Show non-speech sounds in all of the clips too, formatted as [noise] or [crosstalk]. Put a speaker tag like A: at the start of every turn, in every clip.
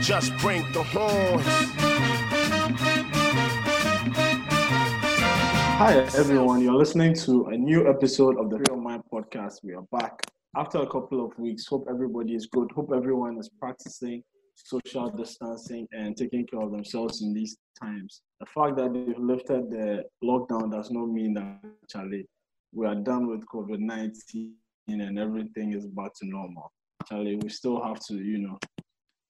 A: Just bring the horns.
B: Hi, everyone. You're listening to a new episode of the Real Mind podcast. We are back after a couple of weeks. Hope everybody is good. Hope everyone is practicing social distancing and taking care of themselves in these times. The fact that they've lifted the lockdown does not mean that Charlie, we are done with COVID 19 and everything is back to normal. Charlie, we still have to, you know,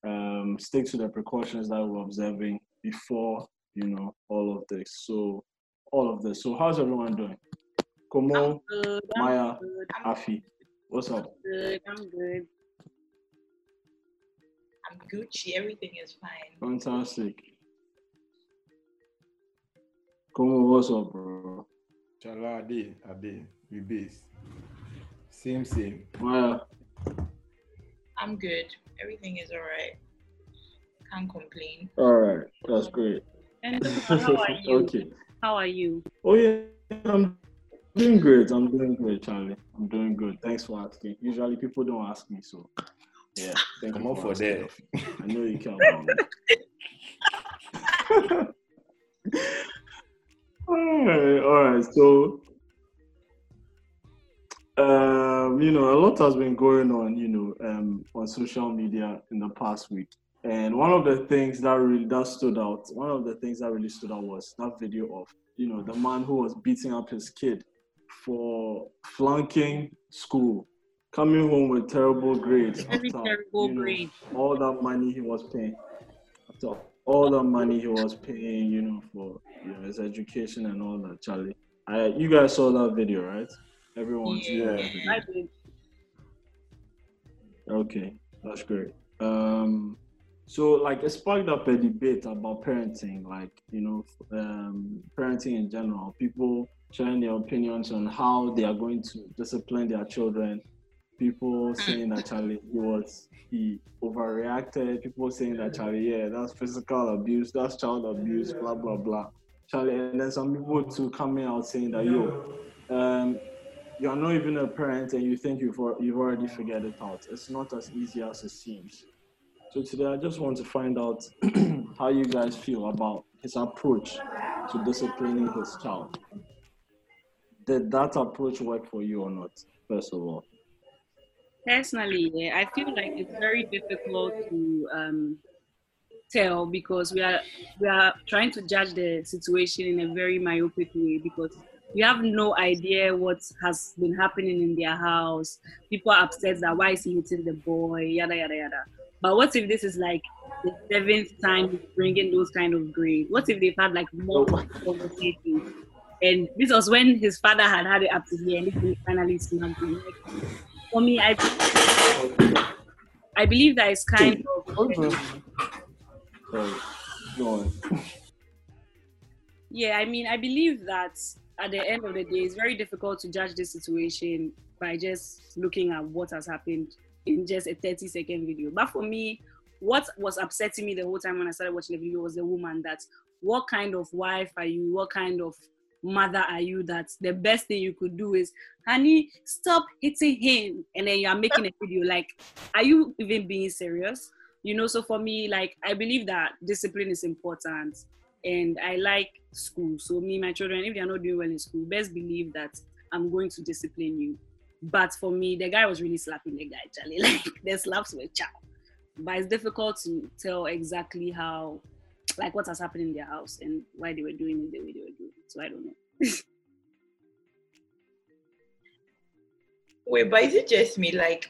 B: um, stick to the precautions that we're observing before, you know, all of this. So, all of this. So, how's everyone doing? Como,
C: good. I'm
B: Maya,
C: good.
B: Afi, what's up?
C: good. I'm good.
D: I'm Gucci. Everything is fine.
B: Fantastic. Como, what's up, bro?
E: Chala Ade, Ade, we base. Same, same.
B: Maya,
D: I'm good. Everything is alright. Can't complain.
B: all right, that's great.
C: And how are you? [laughs]
B: okay.
C: How are you?
B: Oh yeah, I'm doing great. I'm doing great, Charlie. I'm doing good. Thanks for asking. Usually people don't ask me, so yeah. Thank
E: Come
B: you
E: on for that.
B: I know you care about me. [laughs] all right, all right. So, um, you know, a lot has been going on, you know, um, on social media in the past week. And one of the things that really that stood out, one of the things that really stood out was that video of, you know, the man who was beating up his kid for flunking school, coming home with terrible grades.
C: Very
B: after,
C: terrible
B: you know,
C: grade.
B: all that money he was paying. After all the money he was paying, you know, for you know, his education and all that, Charlie. I, you guys saw that video, right? Everyone saw that
D: Yeah.
C: I did.
B: Okay, that's great. Um, so like it sparked up a debate about parenting, like you know, um, parenting in general. People sharing their opinions on how they are going to discipline their children. People saying that Charlie he was he overreacted. People saying that Charlie, yeah, that's physical abuse, that's child abuse, blah blah blah. Charlie, and then some people too coming out saying that yo, um, you're not even a parent and you think you've, you've already figured it out. It's not as easy as it seems. So today I just want to find out [clears throat] how you guys feel about his approach to disciplining his child. Did that approach work for you or not, first of all?
C: Personally, yeah, I feel like it's very difficult to um, tell because we are we are trying to judge the situation in a very myopic way because we have no idea what has been happening in their house. People are upset that why is he hitting the boy, yada yada yada. But what if this is like the seventh time bringing those kind of grades? What if they've had like more oh. conversations? And this was when his father had had it up to here, and he finally snapped him. Like, for me, I I believe that it's kind of
B: Sorry.
C: Yeah. I mean, I believe that at the end of the day, it's very difficult to judge this situation by just looking at what has happened in just a 30 second video. But for me, what was upsetting me the whole time when I started watching the video was the woman that what kind of wife are you? What kind of mother are you that the best thing you could do is honey stop hitting him and then you're making a video like are you even being serious you know so for me like i believe that discipline is important and i like school so me my children if they're not doing well in school best believe that i'm going to discipline you but for me the guy was really slapping the guy Charlie. [laughs] like the slaps were chow but it's difficult to tell exactly how like what has happened in their house and why they were doing it the way they were doing it so i don't know [laughs]
D: Wait, but is it just me? Like,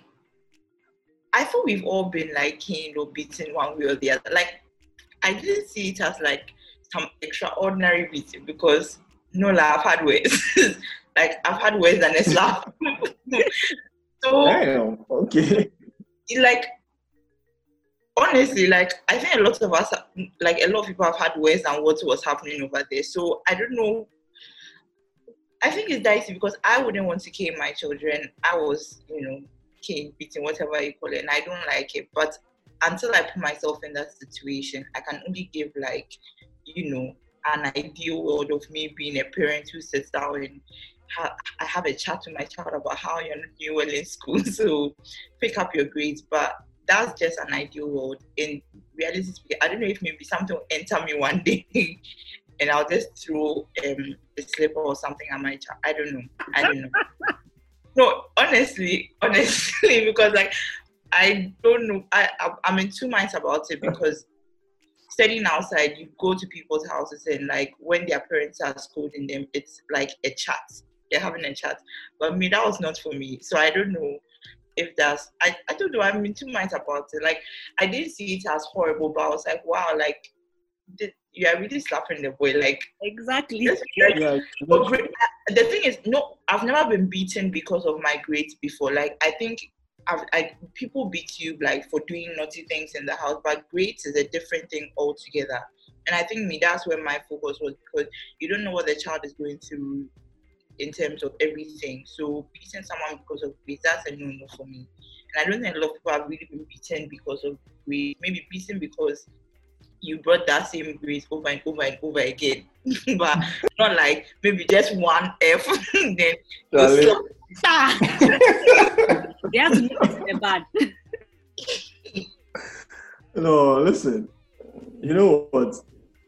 D: I thought we've all been like caned or beaten one way or the other. Like, I didn't see it as like some extraordinary beating because no, like, I've had worse. [laughs] like, I've had worse than a slap. [laughs] so,
B: Damn. Okay.
D: like honestly like i think a lot of us like a lot of people have had worse than what was happening over there so i don't know i think it's dicey because i wouldn't want to cane my children i was you know cane beating whatever you call it and i don't like it but until i put myself in that situation i can only give like you know an ideal world of me being a parent who sits down and ha- I have a chat with my child about how you're not doing well in school, [laughs] so pick up your grades. But that's just an ideal world. In reality, speaking, I don't know if maybe something will enter me one [laughs] day, and I'll just throw um, a slipper or something at my child. I don't know. I don't know. [laughs] no, honestly, honestly, because like I don't know. I I- I'm in two minds about it because studying outside, you go to people's houses and like when their parents are scolding them, it's like a chat. They're having a chat. But me, that was not for me. So I don't know if that's I, I don't know, I'm in two minds about it. Like I didn't see it as horrible, but I was like, wow, like th- you are really slapping the boy. Like
C: Exactly.
D: like
B: Yeah,
D: but gra- uh, the thing is, no, I've never been beaten because of my grades before. Like I think I people beat you like for doing naughty things in the house, but grades is a different thing altogether. And I think me that's where my focus was because you don't know what the child is going through in terms of everything. So beating someone because of grades, that's a no-no for me. And I don't think a lot of people have really been beaten because of grades. Maybe beaten because you brought that same grades over and over and over again. [laughs] but not like maybe just one F, [laughs] then you
E: Charlie.
D: slap
C: Ah. they have to make it the bad.
B: No, listen. You know what,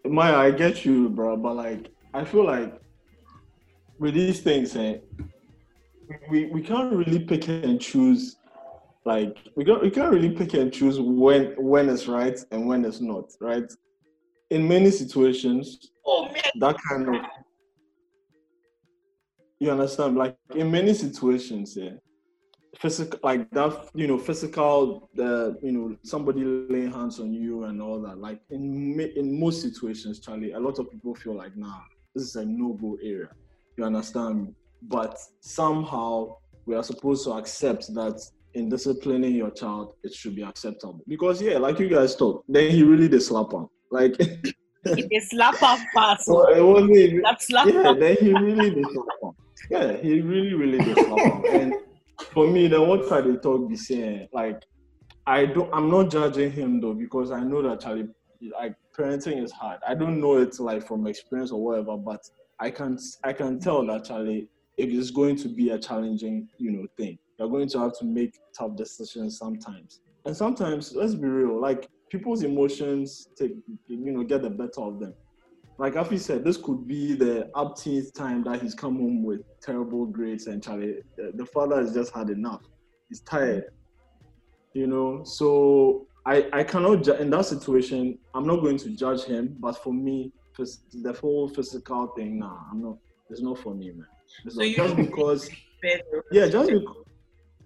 B: Maya, I get you, bro, but like, I feel like with these things, eh, we we can't really pick and choose. Like, we can't we can't really pick and choose when when it's right and when it's not, right? In many situations,
D: Oh man,
B: that kind of you understand? Like in many situations yeah. Physical like that you know physical the you know somebody laying hands on you and all that. Like in in most situations charlie a lot of people feel like nah this is a no-go area. You understand but somehow we are supposed to accept that in disciplining your child it should be acceptable because yeah like you guys talk then he really did slap him like
C: a slap up pass. [laughs]
B: so it wasn't
C: slap
B: yeah,
C: up.
B: then he really did slap him. Yeah, he really, really did slap him. And for me, then what side they talk be saying, like, I don't, I'm not judging him though because I know that Charlie, like, parenting is hard. I don't know it's like from experience or whatever, but I can, I can tell that Charlie, it is going to be a challenging, you know, thing. You're going to have to make tough decisions sometimes, and sometimes, let's be real, like people's emotions take, you know, get the better of them like Afi said, this could be the upteenth time that he's come home with terrible grades, and Charlie, the, the father has just had enough. He's tired, you know. So I I cannot ju- in that situation. I'm not going to judge him, but for me, the whole physical thing, nah, I'm not. It's not for me, man. It's
D: So
B: not- just because, [laughs] yeah, just because.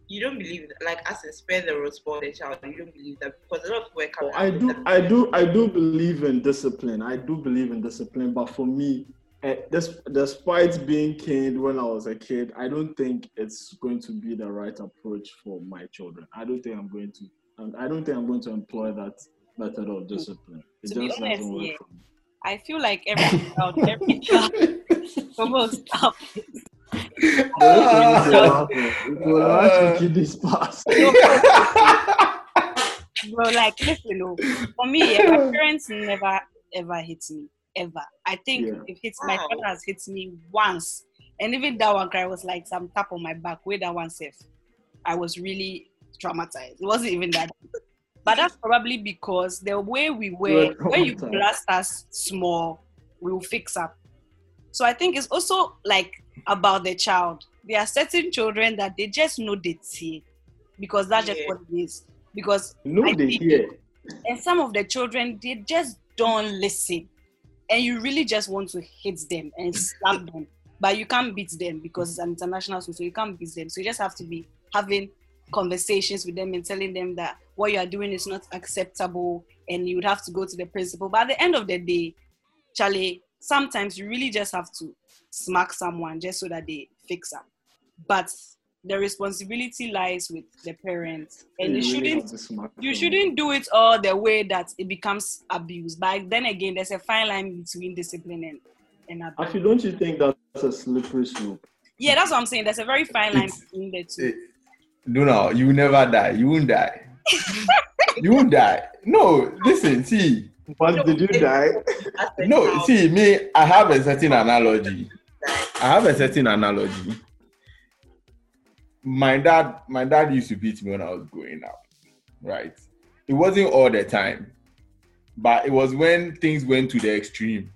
D: You don't believe that, like as in spare the rose for the child. You don't believe that because a lot of people are
B: Oh, I do,
D: that.
B: I do, I do believe in discipline. I do believe in discipline, but for me, eh, des- despite being caned when I was a kid, I don't think it's going to be the right approach for my children. I don't think I'm going to. I don't think I'm going to employ that method of discipline. It
C: To be
B: just
C: honest,
B: doesn't work
C: yeah.
B: for me.
C: I feel like every child, every child, [laughs] [laughs] almost stop.
E: Ah. [laughs] [laughs]
B: It will actually this pass.
C: Bro, like listen, no. For me, yeah, my parents never ever hit me ever. I think
B: Yeah.
C: if hits my
D: Wow.
C: father has hit me once, and even that one cry was like some tap on my back. Where that one safe, I was really traumatized. It wasn't even that. But that's probably because the way we were,
B: were
C: when you
B: traumatized.
C: blast us small, we will fix up. So I think it's also like about the child. There are certain children that they just know they see because that's just what it is. Because
B: No,
C: I
B: they
C: think-
B: hear.
C: and some of the children they just don't listen and you really just want to hit them and slap them but you can't beat them because it's an international school so you can't beat them so you just have to be having conversations with them and telling them that what you are doing is not acceptable and you would have to go to the principal but at the end of the day charlie sometimes you really just have to smack someone just so that they fix up but the responsibility lies with the parents and
B: You
C: it shouldn't
B: have to smack
C: you
B: them.
C: shouldn't do it all the way that it becomes abuse. But then again, there's a fine line between discipline and, and abuse.
B: Actually, don't you think that's a slippery slope?
C: Yeah, that's what I'm saying. There's a very fine line
E: It's-
C: between the two.
E: No, no, you will never die. You won't die. [laughs] you won't die. No, listen, see.
B: But did you die?
E: No, see, me, I have a certain analogy. I have a certain analogy. My dad, my dad used to beat me when I was growing up, right? it wasn't all the time, but it was when things went to the extreme.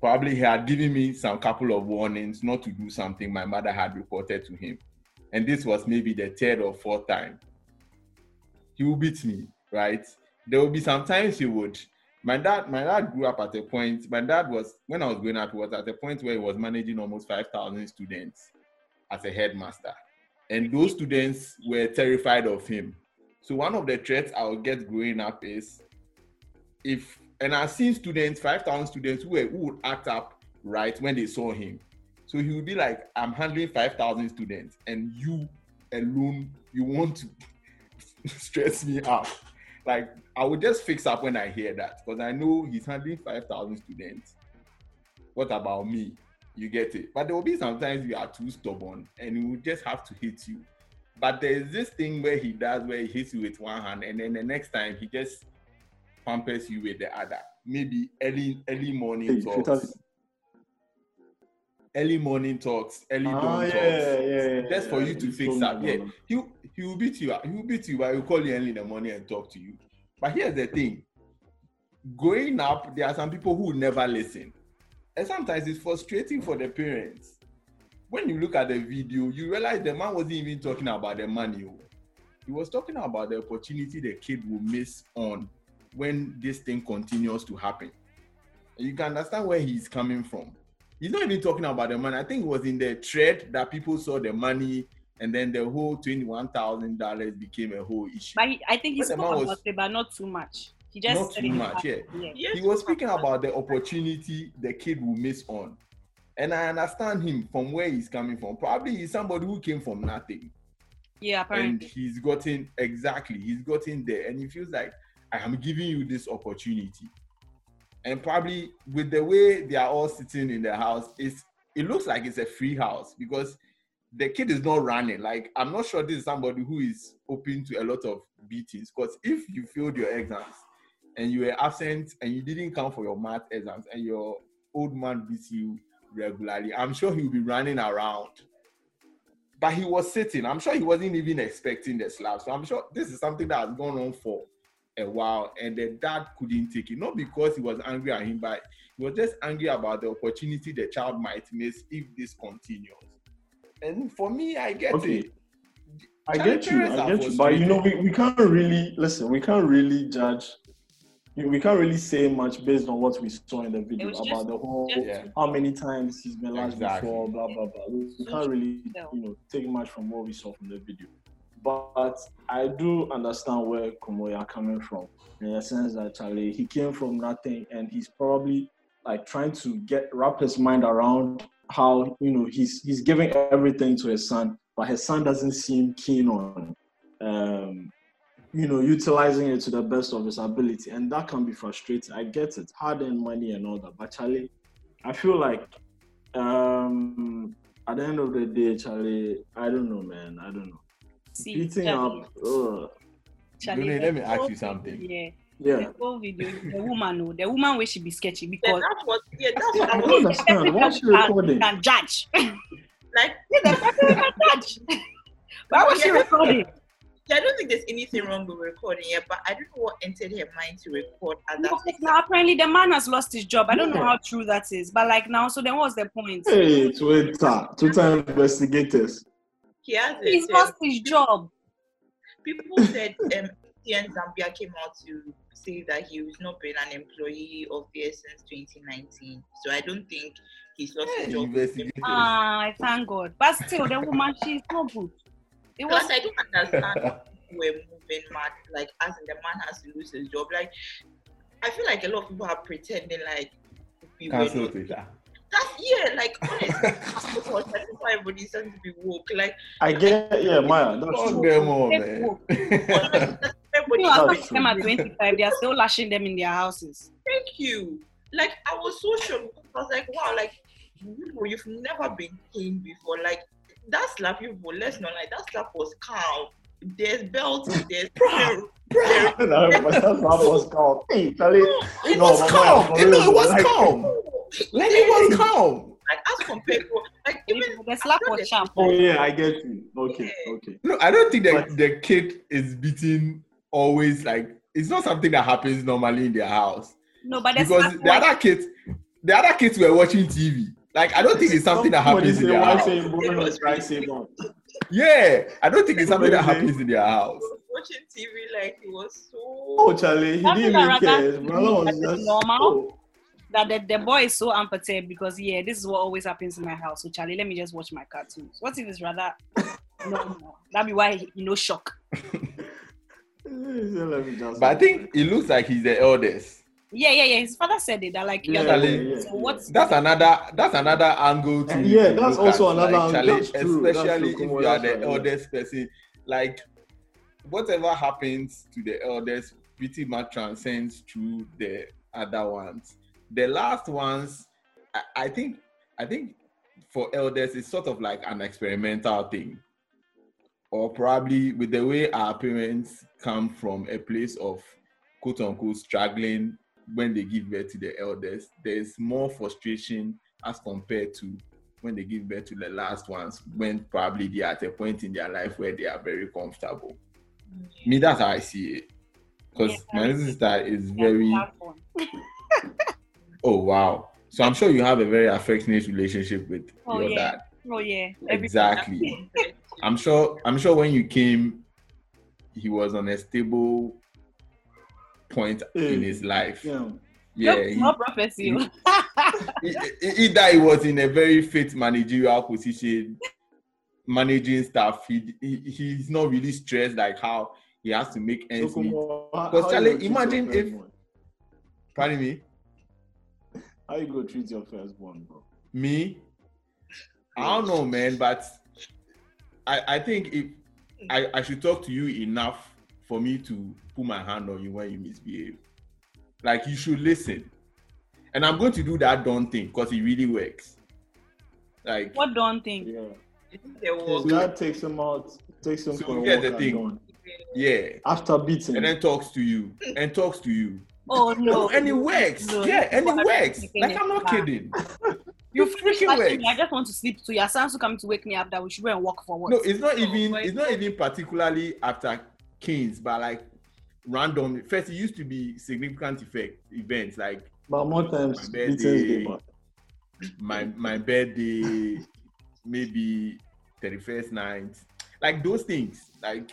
E: Probably he had given me some couple of warnings not to do something my mother had reported to him. And this was maybe the third or fourth time. He would beat me, right? There will be sometimes he would. My dad, my dad grew up at a point. My dad was when I was growing up, he was at a point where he was managing almost five thousand students as a headmaster, and those students were terrified of him. So one of the threats I would get growing up is if and I've seen students, 5,000 students who, were, who would act up right when they saw him. So he would be like, I'm handling 5,000 students, and you alone, you want to [laughs] stress me out. Like, I would just fix up when I hear that because I know he's handling 5,000 students. What about me? You get it. But there will be sometimes you are too stubborn and he will just have to hit you. But there's this thing where he does where he hits you with one hand, and then the next time he just pampers you with the other. Maybe early early morning talks. Early morning talks, early
B: Ah,
E: dawn
B: yeah,
E: talks.
B: yeah, yeah,
E: Just for you to fix up. Yeah, he he will beat you. He will beat you, but he'll call you early in the morning and talk to you. But here's the thing: growing up, there are some people who never listen, and sometimes it's frustrating for the parents. When you look at the video, you realize the man wasn't even talking about the money. oh. He was talking about the opportunity the kid will miss on when this thing continues to happen. You can understand where he's coming from. He's not even talking about the money. I think it was in the thread that people saw the money, and then the whole twenty-one thousand dollars became a whole issue.
C: But he, I think he
E: But
C: spoke
E: man was-
C: about it, but not too much. He just
E: Not too much, yeah.
C: yeah.
D: Yes,
E: He was speaking about the opportunity the kid will miss on. And I understand him from where he's coming from. Probably he's somebody who came from nothing.
C: Yeah, apparently.
E: And
C: apparently.
E: he's gotten exactly, he's gotten there. And he feels like I am giving you this opportunity. And probably with the way they are all sitting in the house, it's it looks like it's a free house because the kid is not running. Like I'm not sure this is somebody who is open to a lot of beatings. Because if you failed your exams and you were absent and you didn't come for your math exams and your old man beats you regularly, I'm sure he'll be running around. But he was sitting. I'm sure he wasn't even expecting the slap. So I'm sure this is something that has gone on for a while, and the dad couldn't take it. Not because he was angry at him, but he was just angry about the opportunity the child might miss if this continues. And for me, I get
B: Okay.
E: it.
B: I
E: Child
B: get you, I get you. But you know, we, we can't really listen. We can't really judge. We we can't really say much based on what we saw in the video
C: was
B: about
C: just-
B: the whole
E: Yeah.
B: how many times he's been lashed
E: Exactly.
B: before, blah blah blah. We, we can't really you know take much from what we saw from the video. But I do understand where Kumoy are coming from in the sense that Charlie he came from nothing and he's probably like trying to get wrap his mind around how you know he's he's giving everything to his son, but his son doesn't seem keen on um, you know utilizing it to the best of his ability, and that can be frustrating. I get it, hard earned money and all that, but Charlie, I feel like um, at the end of the day, Charlie, I don't know, man, I don't know.
C: See,
B: Beating up, ugh.
C: Charlie,
E: Dune, let me ask you something.
C: Yeah,
B: yeah.
C: the whole video, the woman, oh, the woman where she be sketchy
D: Yeah,
C: because
D: that's what. Yeah, that's
B: Yeah,
D: what
B: I
D: I
B: don't understand. Why is she recording?
C: can judge. [laughs]
D: like.
C: Yeah, the person can judge. [laughs] Why was she
D: Yeah.
C: recording?
D: Yeah, I don't think there's anything wrong with recording yet, but I don't know what entered her mind to record at that
C: No,
D: exact
C: now apparently the man has lost his job. I don't know how true that is, but like now, so then what's the point?
B: Hey, Twitter, Twitter investigators.
D: He has
C: He's
D: it.
C: lost
D: um,
C: his job.
D: people [laughs] said um, TN Zambia came out to say that he was not been an employee of theirs since 2019. So I don't think he's lost his job.
C: Ah, I thank God. But still, the woman, she's not good. It was
D: Plus, I don't understand we're moving mad, like as in the man has to lose his job. Like, I feel like a lot of people are pretending like we were
E: Cancel
D: not.
E: Twitter.
D: That's yeah, like honestly, because I think why everybody starting to be woke. Like,
B: I get, yeah, Maya, that's
E: Fuck
B: true.
E: them all,
C: Take
E: man.
C: work.
D: everybody.
C: you are
B: That's
C: talking them at 25, they are still lashing them in their houses.
D: Thank you. Like, I was so shocked. I was like, wow, like you know, you've never been caned before. Like that slap, you let's not like that slap was calm. There's belts, [laughs] there's
E: Bruh. [laughs]
B: No, but that's not what's called. [laughs] Hey, Charlie.
E: It
B: No,
E: was
B: but
E: calm.
B: for
E: You know,
B: real,
E: it was
B: like-
E: calm. Like it was calm.
D: like as compared to like even
C: The slap was
D: the-
C: sharp.
B: Oh yeah, I get you. Okay, okay.
E: No, I don't think that
B: But-
E: the kid is beating always like it's not something that happens normally in their house
C: No, but there's
E: because the other kids, the other kids were watching TV. Like I don't think it's something that happens in their house.
B: say born on Christ say born?"
E: Yeah, I don't think it's something that happens in their house.
D: watching TV like he was so.
B: Oh, Charlie, he
C: Something
B: didn't even care. His brother was
C: that is
B: just
C: normal. that the, the boy is so unperturbed because yeah, this is what always happens in my house. So Charlie, let me just watch my cartoons. What if it's rather normal? That'd be why he, he no shock. [laughs]
B: Let me just-
E: But I think it looks like he's the eldest.
C: Yeah, yeah, yeah. His father said it. That like
B: Yeah, yeah, yeah,
C: so what's
E: That's another. That's another angle to.
B: And yeah, that's also
E: at,
B: another
E: like,
B: angle.
E: challenge,
B: That's true, that's
E: especially
B: true,
E: if you are the
B: right, yeah.
E: eldest person. Like, whatever happens to the eldest pretty much transcends to the other ones. The last ones, I, I think, I think for elders, it's sort of like an experimental thing, or probably with the way our parents come from a place of quote unquote struggling when they give birth to the elders, there's more frustration as compared to when they give birth to the last ones, when probably they are at a point in their life where they are very comfortable. Me, that's how I see it. Because
C: Yeah,
E: my
C: I
E: little
C: see.
E: sister is very, [laughs] [laughs] oh wow. So I'm sure you have a very affectionate relationship with
C: Oh,
E: your
C: yeah.
E: dad.
C: Oh yeah.
E: Exactly. I'm sure. I'm sure when you came, he was on a stable point in
B: Mm.
E: his life.
B: Yeah.
E: Yeah,
C: Nope,
E: he-
C: no prophecy.
E: he- E- e- either he was in a very fit managerial position, managing stuff. He, he he's not really stressed like how he has to make
B: So,
E: ends meet. Because Charlie,
B: you go treat
E: imagine if-
B: firstborn?
E: Pardon me,
B: how you go treat your firstborn, bro?
E: me. I don't know, man, but I I think if I I should talk to you enough for me to put my hand on you when you misbehave. Like you should listen, and I'm going to do that don't thing because it really works. Like
C: what don't think?
B: Yeah.
D: There
B: His
D: was
B: dad takes him out, takes him
E: So
B: for a
E: get
B: walk
E: the thing.
B: dawn.
E: yeah,
B: After beating,
E: and then talks to you and talks to you.
C: Oh
E: No,
C: no.
E: and it works.
C: No,
E: yeah, and it works. Like I'm not kidding. [laughs]
C: You
E: It freaking
C: watching me. I just want to sleep. So your son's coming to wake me up that we should go and walk for what?
E: No, it's not even. It's not even particularly after Kings, but like random. First, it used to be significant effect events like
B: but more times
E: My birthday. my my birthday, maybe thirty first night, like those things. Like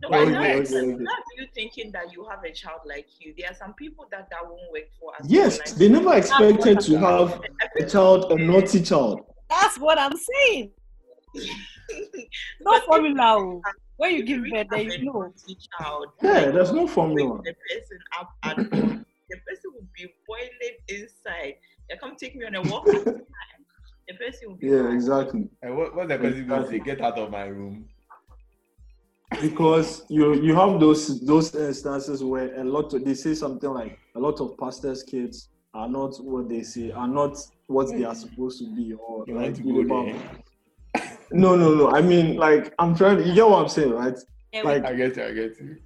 D: No,
B: Okay,
D: but that's,
B: okay, okay.
D: that's you thinking that you have a child like you. There are some people that that won't work for. Us
B: Yes,
D: well, like-
B: they never expected to have a child, a naughty child.
C: That's what I'm saying. [laughs] No oh.
D: But
C: formula. When you
D: if
C: give
D: really
C: birth, then
D: have
C: you
D: a
C: know.
D: naughty child,
B: Yeah,
D: like,
B: there's no
D: wake
B: formula.
D: the person up at dawn, the person will be boiling inside. They come take me on a walk. the person will be
B: Yeah,
D: mad.
E: and
B: exactly.
E: eh, what, what's the person going to say? Get out of my room.
B: Because you you have those those instances where a lot of, they say something like a lot of pastors' kids are not what they say, are not what they are supposed to be, or
E: You
B: like
E: to
B: you
E: go there?
B: No, no, no. I mean, like I'm trying. You get what I'm saying, right?
C: Yeah,
B: Like
E: I get you. I get you.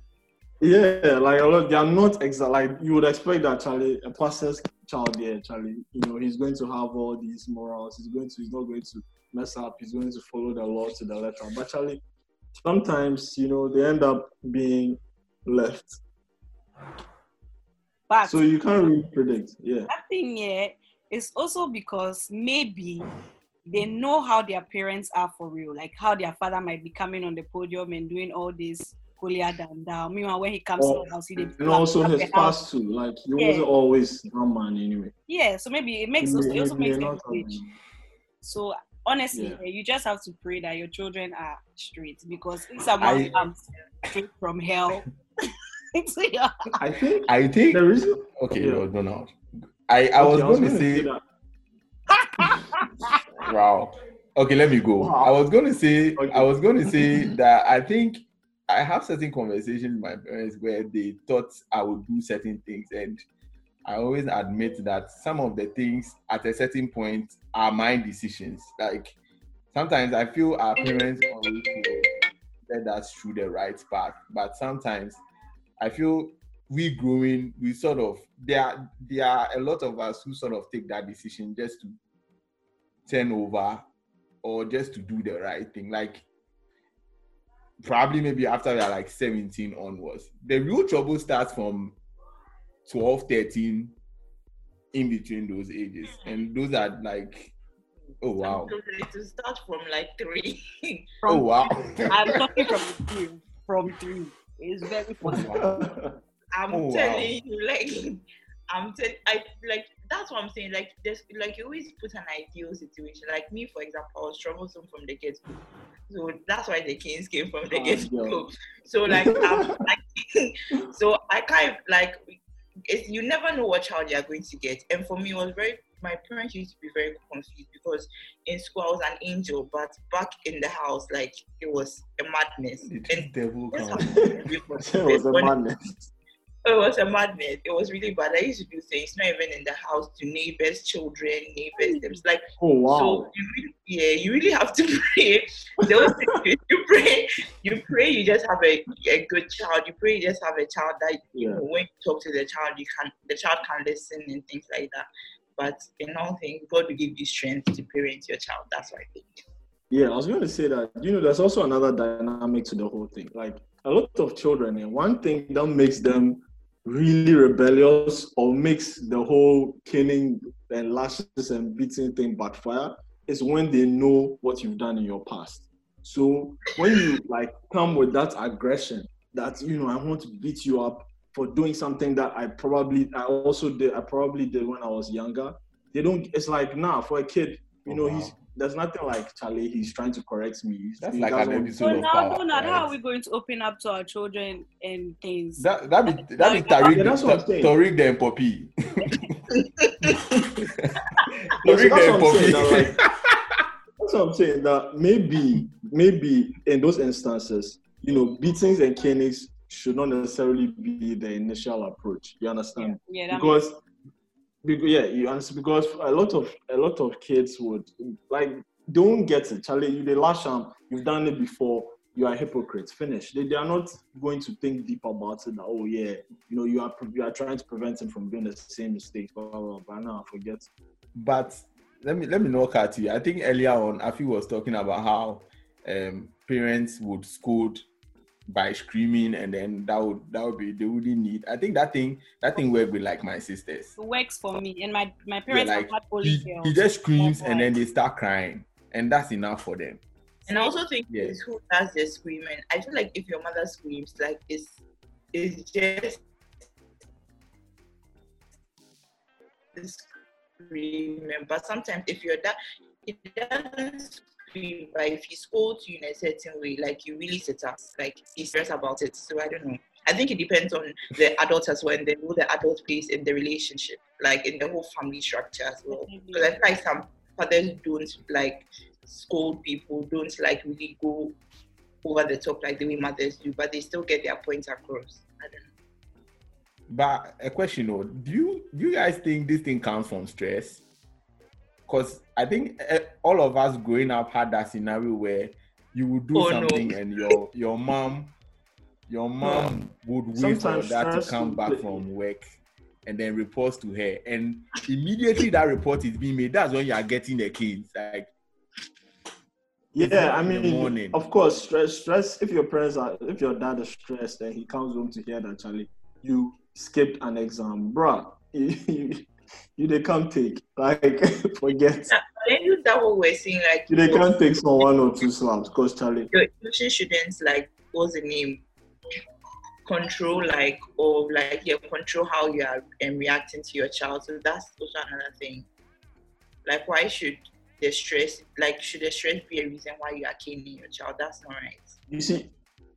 B: Yeah, like a lot. They are not exact. Like you would expect that Charlie, a pastor's child, there, Charlie. You know, he's going to have all these morals. He's going to. He's not going to mess up. He's going to follow the law to the letter. But Charlie, sometimes you know they end up being left.
C: but
B: So you can't really predict. Yeah.
C: that thing yeah is also because maybe they know how their parents are for real, like how their father might be coming on the podium and doing all this holier than thou. Meanwhile, when he comes
B: Oh,
C: to the house, he
B: And also his
C: the house.
B: past too. Like he
C: Yeah.
B: wasn't always that man anyway.
C: Yeah, so maybe it makes
B: He
C: also,
B: may-
C: it also makes them
B: not have
C: switch.
B: been.
C: So honestly,
B: Yeah.
C: eh, you just have to pray that your children are straight because if someone
E: I-
C: comes straight from hell [laughs] into your
B: I think
E: I think.
B: the reason.
E: Okay,
B: Yeah.
E: no, no, no. I I was
B: Okay,
E: going to
B: gonna
E: say. [laughs] Wow. Okay, let me go.
B: Wow.
E: I was going to say,
B: Okay.
E: I was going to say [laughs] that I think I have certain conversations with my parents where they thought I would do certain things, and I always admit that some of the things at a certain point are my decisions. Like sometimes I feel our parents always led us through the right path, but sometimes I feel we growing, we sort of there. Are, there are a lot of us who sort of take that decision just to turn over or just to do the right thing. Like probably maybe after you're like 17 onwards. The real trouble starts from 12, 13, in between those ages. Mm-hmm. And those are like, oh wow.
D: To start from like three. [laughs]
E: Oh wow. [laughs]
C: I'm talking from three. From three. It's very oh, possible.
D: I'm
E: Oh, wow.
D: telling you, like, I'm telling, I like that's what I'm saying. Like, there's like you always put an ideal situation. Like me, for example, I was troublesome from the get go, so that's why the Kings came from the
B: Oh,
D: get go. So like, [laughs] I'm, like, [laughs] so I kind of like, it's, you never know what child you're going to get. And for me, it was very. My parents used to be very confused because in school I was an angel, but back in the house, like it was a madness.
E: It
D: And
E: devil
D: this
E: come.
D: happened
B: it was a madness.
D: It was a madness. It was really bad. I used to do things not even in the house to neighbors' children, neighbors. It was like
B: Oh wow.
D: so. You really, yeah, you really have to [laughs] pray. Those things, [laughs] you pray, you pray. You just have a, a good child. You pray. You just have a child that you
B: Yeah.
D: know, when you talk to the child, you can the child can listen and things like that. But in all things, God will give you strength to parent your child. That's what I think.
B: Yeah, I was going to say that. You know, there's also another dynamic to the whole thing. Like a lot of children, and one thing that makes them really rebellious or makes the whole caning and lashes and beating thing backfire is when they know what you've done in your past. So when you like come with that aggression, that you know, I want to beat you up for doing something that I probably I also did, I probably did when I was younger. They don't. It's like nah, for a kid, you
E: Oh,
B: know,
E: wow.
B: he's there's nothing like Charlie. He's trying to correct me. He's-
E: That's
B: he
E: like an
B: doesn't want-
E: episode
C: So
E: of
C: now,
E: power.
C: Donald, how are we going to open up to our children and things?
E: That that be that be
C: Yeah,
E: Tariq,
B: that's what I'm saying.
E: Tariq then Poppy.
B: Yeah, [laughs] so
E: Tariq
B: that's what I'm saying.
E: Poppy.
B: That, like, that's what I'm saying. That maybe, maybe in those instances, you know, beatings and canings should not necessarily be the initial approach. You understand?
C: yeah, that
B: because, because yeah, you understand because a lot of a lot of kids would like don't get it. Charlie, you they lash out. You've done it before. You are a hypocrite. Finish. They, they are not going to think deep about it. That oh yeah, you know you are you are trying to prevent him from doing the same mistakes. Blah blah blah. But now forget.
E: But let me let me knock at you. I think earlier on, Afi was talking about how um, parents would scold by screaming, and then that would that would be they wouldn't need. I think that thing that thing worked with like my sisters.
C: It works for me. And my, my
E: Yeah,
C: parents
E: like
C: have had
E: he,
C: girls.
E: he just screams and then they start crying, and that's enough for them.
D: And I also think
E: Yeah.
D: it's who does the screaming. I feel like if your mother screams, like it's it's just the screaming. But sometimes if you're that it doesn't scream, but if he scolds you in a certain way, like you really sit up, like he's serious about it. So I don't know. I think it depends on the adult as well and the role the adult plays in the relationship, like in the whole family structure as well. Because I feel like some fathers don't like scold people, don't like really go over the top like the way mothers do, but they still get their points across. I don't know.
E: But a question though, do you do you guys think this thing comes from stress? Because I think eh, all of us growing up had that scenario where you would do
D: Oh, no.
E: something and your your mom your mom would wait for that to come
B: will
E: back
B: play-
E: from work and then reports to her and immediately that report is being made that's when you are getting the kids like
B: Yeah, I mean,
E: morning.
B: of course, stress, stress. If your parents are, if your dad is stressed, and he comes home to hear that Charlie, you skipped an exam, bruh. [laughs] You, you, you they can't take like [laughs] forget.
D: You that what we're saying, like
B: You they can't take some one or two slaps, cause Charlie.
D: your emotion shouldn't like what's the name? Control like or like yeah, control how you are um, reacting to your child. So that's also another thing. Like why should the stress like should the stress be a reason why you are killing your child? That's not right.
B: You see,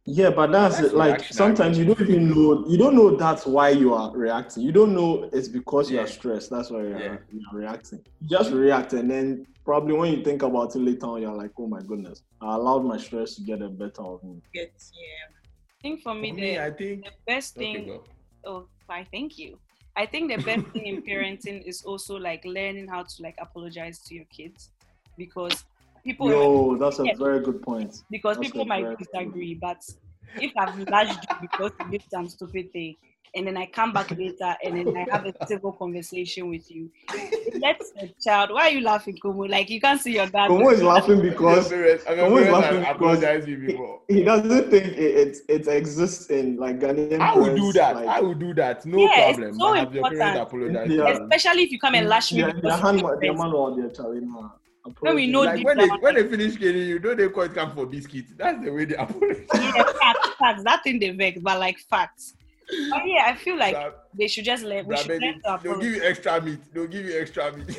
B: yeah, but that's,
E: That's
B: it. Like sometimes you don't even know. You don't know that's why you are reacting. You don't know it's because you are stressed. That's why you're,
E: Yeah.
B: you're reacting. You just react, and then probably when you think about it later on, you're like, oh my goodness, I allowed my stress to get a better of me.
D: Get yeah.
C: I think for me,
E: for
C: the,
E: me I think
C: the best thing
E: go.
C: Oh, why? Thank you. I think the best thing in parenting is also like learning how to like apologize to your kids, because people
B: Yo, that's a
C: Yeah.
B: very good point.
C: because
B: that's
C: people might
B: good
C: disagree. But if I've lashed you because you did some stupid thing, and then I come back later and then I have a civil conversation with you. Let the child. Why are you laughing, Kumu? Like you can't see your dad.
B: Como is laughing because
E: parents, and your
B: Someone is
E: parents
B: laughing
E: have
B: because
E: apologized before.
B: he doesn't think it, it, it exists in like Ghanaian
E: I will do that.
B: like,
E: I will do that. No
C: Yeah, it's
E: problem.
C: so
E: I have your parents
C: important.
E: apologize.
B: Yeah.
C: Especially if you come and lash me.
B: their,
C: because
B: their, hand,
C: think
B: their man or their child. Nah,
C: When we know.
E: Like when they when they finish killing you, don't they call it come for biscuits? That's the way they apologize. [laughs]
C: yeah, facts, facts. That thing they vex, but like facts. But yeah, I feel like
E: That-
C: they should just let. We should let the
E: they'll
C: apology.
E: give you extra meat. They'll give you extra meat.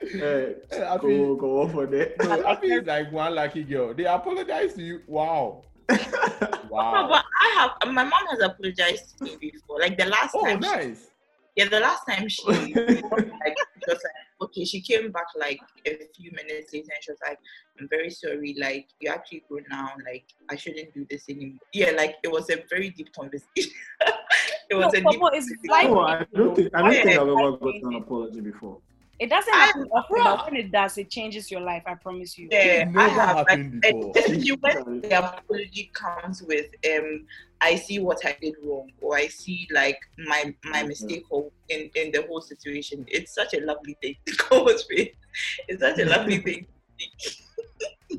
B: Hey, [laughs] eh, eh,
E: I
B: go,
E: feel,
B: go off on it.
E: no, I feel like one lucky girl. They apologize to you. Wow. [laughs]
D: No,
E: Wow.
D: but I have my mom has apologized to me before. Like the last
E: Oh,
D: time, she-
E: nice.
D: Yeah, the last time she [laughs] like she was like, okay, she came back like a few minutes later and she was like, I'm very sorry, like you actually grown now, like I shouldn't do this anymore. Yeah, like it was a very deep conversation. [laughs] it was
C: No,
D: a deep
C: Popo, it's life.
B: no, I don't think I don't think I've ever
C: Yeah.
B: gotten an apology before.
C: It doesn't
D: I-
C: happen often, but when it does, it changes your life. I promise you.
D: yeah,
E: Never
D: I have like
E: happened before. [laughs]
D: especially when the apology comes with um I see what I did wrong or I see like my my mistake or in, in the whole situation. It's such a lovely thing to [laughs] go with. It's such a lovely [laughs] thing.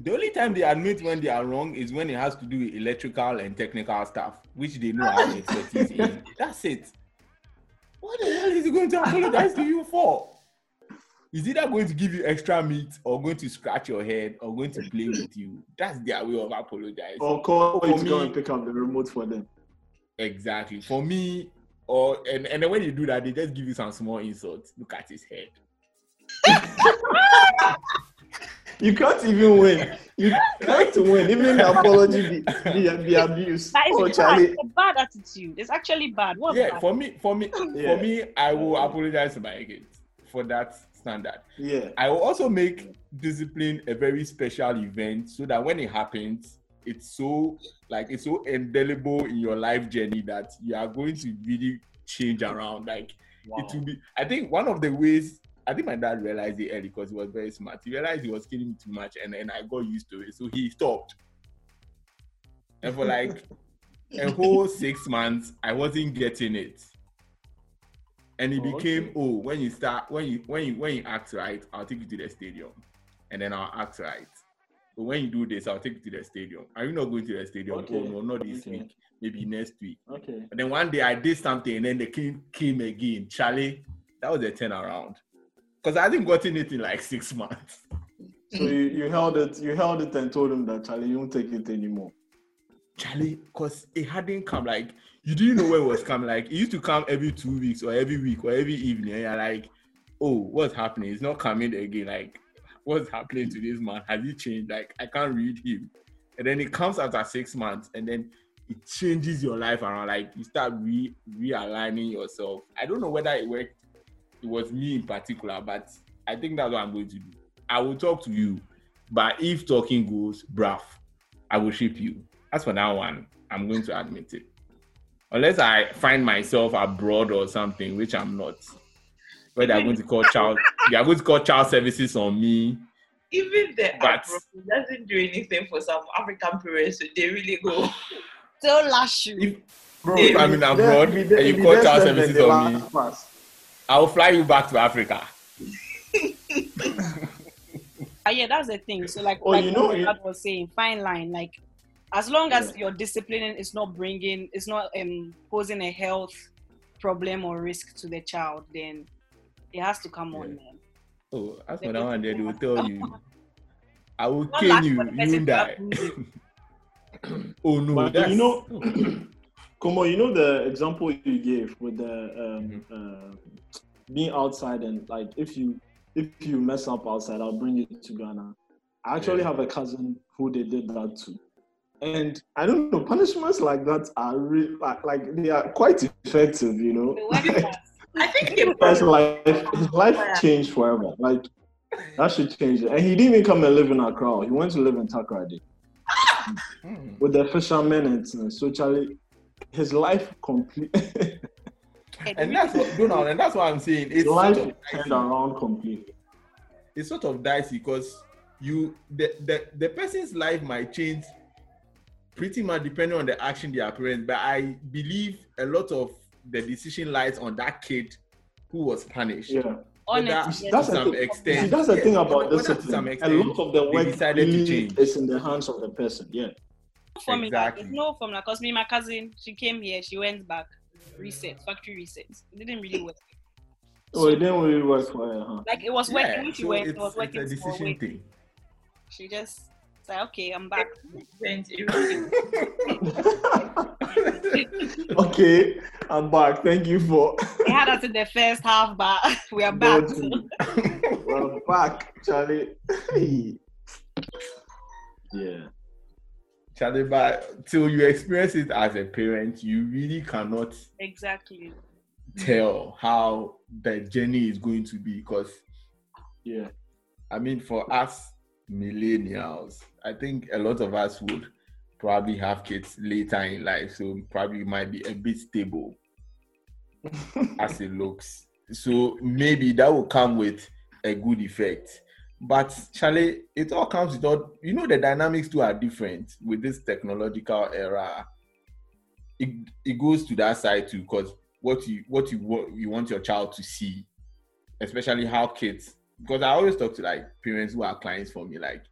E: The only time they admit when they are wrong is when it has to do with electrical and technical stuff, which they know have expertise in. That's it. What the hell is he going to apologize to you for? Is either going to give you extra meat or going to scratch your head or going to play with you? That's their way of apologizing.
B: Or call you
E: For
B: to go
E: me-
B: and pick up the remote for them.
E: Exactly. For me, or and, and then when you do that, they just give you some small insults. Look at his head. [laughs]
B: You can't even win. You can't win. Even the apology be, be, be abused.
C: That is
B: Oh,
C: bad.
B: Charlie.
C: It's a bad attitude. It's actually bad. What
E: Yeah,
C: bad?
E: for me, for me,
B: Yeah.
E: for me, I will apologize to my kids for that standard.
B: Yeah.
E: I will also make discipline a very special event so that when it happens, it's so like it's so indelible in your life journey that you are going to really change around. Like it will be. I think one of the ways I think my dad realized it early because he was very smart. He realized he was killing me too much, and then I got used to it, so he stopped. And for like a whole six months, I wasn't getting it. And it
B: Oh,
E: became,
B: okay.
E: oh, when you start, when you when you when you act right, I'll take you to the stadium, and then I'll act right. But when you do this, I'll take you to the stadium. Are you not going to the stadium?
B: Oh, okay.
E: Oh no, not this
B: Okay.
E: week. Maybe next week.
B: Okay.
E: And then one day I did something, and then the king came again. Charlie, that was a turnaround. Because I didn't gotten it in like six months.
B: So you, you held it, you held it and told him that Charlie, you won't take it anymore.
E: Charlie, because it hadn't come. Like you didn't know where it was coming. Like it used to come every two weeks or every week or every evening. And you're like, oh, what's happening? It's not coming again. Like, what's happening to this man? Has he changed? Like, I can't read him. And then it comes after six months, and then it changes your life around. Like you start re realigning yourself. I don't know whether it worked. It was me in particular, but I think that's what I'm going to do. I will talk to you, but if talking goes, bruv, I will ship you. As for that one, I'm going to admit it. Unless I find myself abroad or something, which I'm not. Where they're going to call child, they are going to call child services on me.
D: Even the
E: But-
D: doesn't do anything for some African parents, so they really go. [laughs]
C: So lash you.
E: If,
B: Bro,
E: If I'm in abroad
B: be there-
E: and you call
B: there
E: child services on me. I'll fly you back to Africa. [laughs]
C: Uh, yeah, that's the thing. So like,
B: Oh,
C: like
B: you know,
C: what
B: you-
C: Dad was saying, fine line. Like, as long as your disciplining is not bringing, it's not um posing a health problem or risk to the child, then it has to come on. Man.
E: Oh, as for that one, they will tell you. I will
C: Not
E: kill you, you won't die. [clears throat] oh no,
B: But
E: that's
B: you know, [clears throat] Como, you know the example you gave with the um,
E: Mm-hmm.
B: uh, being outside and like if you if you mess up outside, I'll bring you to Ghana. I actually
E: Yeah.
B: have a cousin who they did that to, and I don't know punishments like that are really like, like they are quite effective, you know.
C: The.
D: I think [laughs] it
B: His life, his life changed forever. Like that should change it. And he didn't even come and live in Accra. He went to live in Takoradi
E: Hmm.
B: with the fishermen and so Charlie, his life complete.
E: and that's what Donald, and that's what I'm saying. It's
B: life
E: sort of
B: turned
E: dicey.
B: around completely.
E: It's sort of dicey because you the, the the person's life might change pretty much depending on the action their parents. But I believe a lot of the decision lies on that kid who was punished.
B: Yeah.
E: Whether
C: Honestly,
E: to
B: That's the
E: some
B: thing-
E: extent.
B: See, that's the
E: yeah,
B: thing about
E: whether to
B: discipline.
E: some
B: A lot of the
E: they
B: work
E: decided to change.
B: is in the hands of the person. Yeah.
C: formula.
E: Exactly.
C: There's no formula. Because me, my cousin, she came here, she went back, reset, factory reset. It didn't really work.
B: Oh, it didn't really work for her, huh?
C: Like it was working
E: Yeah,
C: when she
E: so
C: went, it was working
E: it's a
C: for a
E: decision thing.
C: She just said, okay, I'm back.
D: Then [laughs] it
B: okay, I'm back. Thank you for.
C: They had us in the first half, but [laughs] we are back. [laughs]
B: We're back, Charlie. Yeah.
E: Charlie, but till you experience it as a parent, you really cannot
C: exactly.
E: tell how the journey is going to be because
B: Yeah.
E: I mean, for us millennials, I think a lot of us would probably have kids later in life, so probably might be a bit stable [laughs] as it looks. So maybe that will come with a good effect. But Charlie, it all comes with all you know the dynamics too are different with this technological era. It, it goes to that side too, because what you what you want you want your child to see, especially how kids because I always talk to like parents who are clients for me, like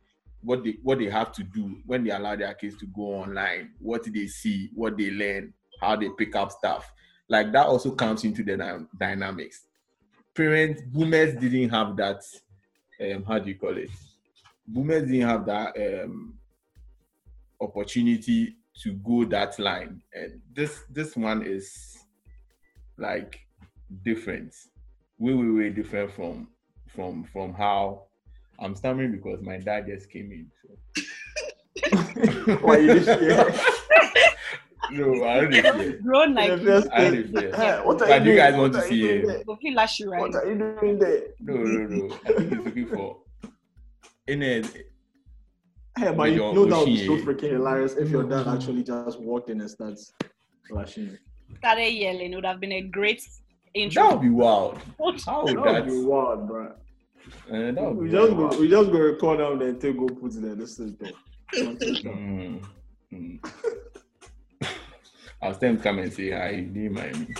E: what they what they have to do when they allow their kids to go online, what they see, what they learn, how they pick up stuff. Like that also comes into the dy- dynamics. Parents, boomers didn't have that. Um, how do you call it? Boomers didn't have that um, opportunity to go that line, and this this one is like different, way way way different from from from how I'm stammering because my dad just came in. So. [laughs]
B: Why you just yeah.
E: no, I don't care.
C: Grown like
B: Yeah,
E: I don't care.
B: Hey, what are
E: But
B: you
E: you guys want to see
B: you doing
E: him?
B: there?
C: go you right.
B: What are you doing there?
E: No, no, no. I think he's looking for. In a,
B: Hey, but you
E: your
B: know that would be so
E: Oshie.
B: freaking hilarious if your dad actually just walked in and starts flashing you.
C: Started yelling. It would have been a great
E: that would be wild. How would
B: That
E: that?
B: would be wild, bro.
E: Uh, that
B: We just go, we just go record there and take go put it there. This is the.
E: Mm, mm. [laughs] I'll tell him come and say hi. He didn't mind me.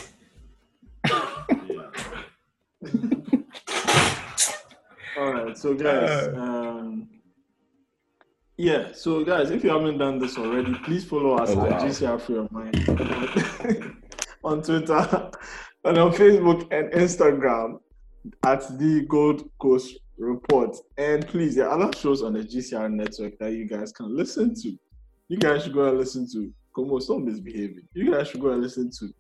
E: [laughs]
B: All right, so guys, um, yeah, so guys, if you haven't done this already, please follow us
E: Oh,
B: at
E: wow.
B: GCR Free of Mind [laughs] on Twitter and on Facebook and Instagram at the Gold Coast Report. And please, there are other shows on the GCR network that you guys can listen to. You guys should go and listen to. Come on, stop misbehaving. You guys should go and listen to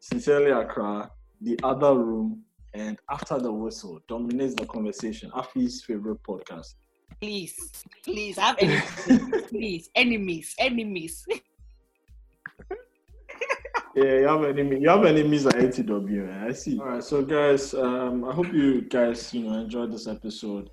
B: Sincerely Accra, The Other Room, and After the Whistle dominates the conversation. Afi's favorite podcast.
C: Please, please, I have enemies. [laughs] please, enemies, enemies. [laughs]
B: Yeah, you have enemies. You have enemies at ATW. eh? I see. All right, so guys, um, I hope you guys, you know, enjoyed this episode.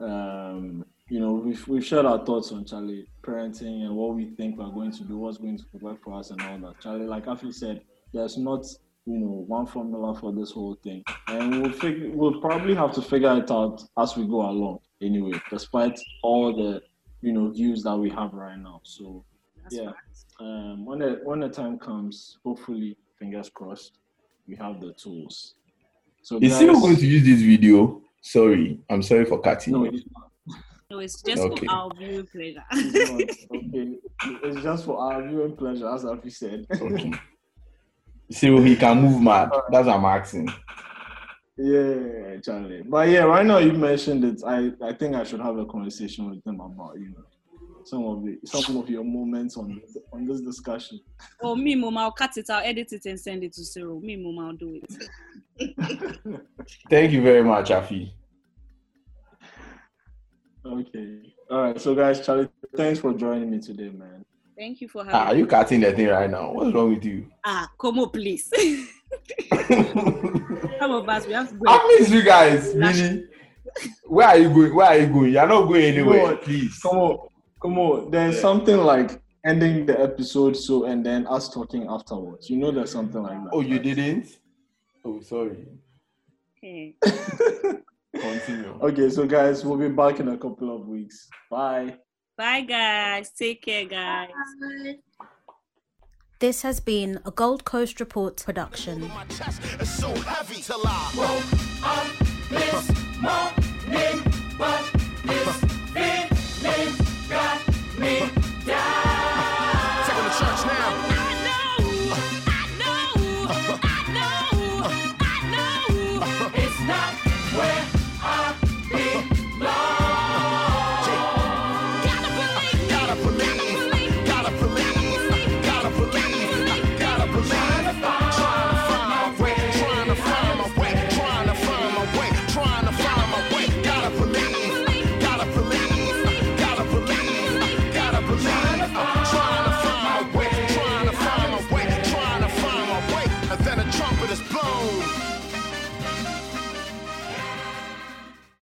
B: Um, you know, we've we've shared our thoughts on Charlie parenting and what we think we're going to do, what's going to work for us, and all that. Charlie, like Afi said, there's not, you know, one formula for this whole thing, and we'll figure, we'll probably have to figure it out as we go along. Anyway, despite all the, you know, views that we have right now. So
C: That's
B: Yeah. um, when the when the time comes, hopefully, fingers crossed, we have the tools. So
E: Is
B: guys,
E: still going to use this video? Sorry, I'm sorry for cutting.
B: no,
E: you.
B: it's not.
C: No, it's just
E: Okay.
C: for our viewing pleasure.
B: It's not. [laughs] okay, it's just for our viewing pleasure, as Afi said.
E: Okay. See, he can move mad. That's what I'm asking.
B: yeah, Charlie. But yeah, right now you mentioned it. I I think I should have a conversation with them about you know some of the some of your moments on on this discussion. [laughs]
C: oh, me, mom, I'll cut it, I'll edit it and send it to Cyril. Me, mom, I'll do it. [laughs]
E: Thank you very much, Afi.
B: Okay. All right. So guys, Charlie, thanks for joining me today, man.
C: Thank you for
E: Ah, are you cutting the thing right now? What's wrong with you?
C: Ah, come on, please.
E: I [laughs]
C: Some of us, we have to go.
E: miss you guys, really. Where are you going? Where are you going? You're not going anywhere,
B: what?
E: please.
B: Come on, come on. There's something like ending the episode so and then us talking afterwards. You know there's something like that.
E: Oh, you didn't? Oh, sorry.
C: Okay. [laughs]
E: Continue.
B: Okay, so guys, we'll be back in a couple of weeks. Bye.
C: Bye, guys. Take care, guys.
D: Bye.
F: This has been a Gold Coast Report production.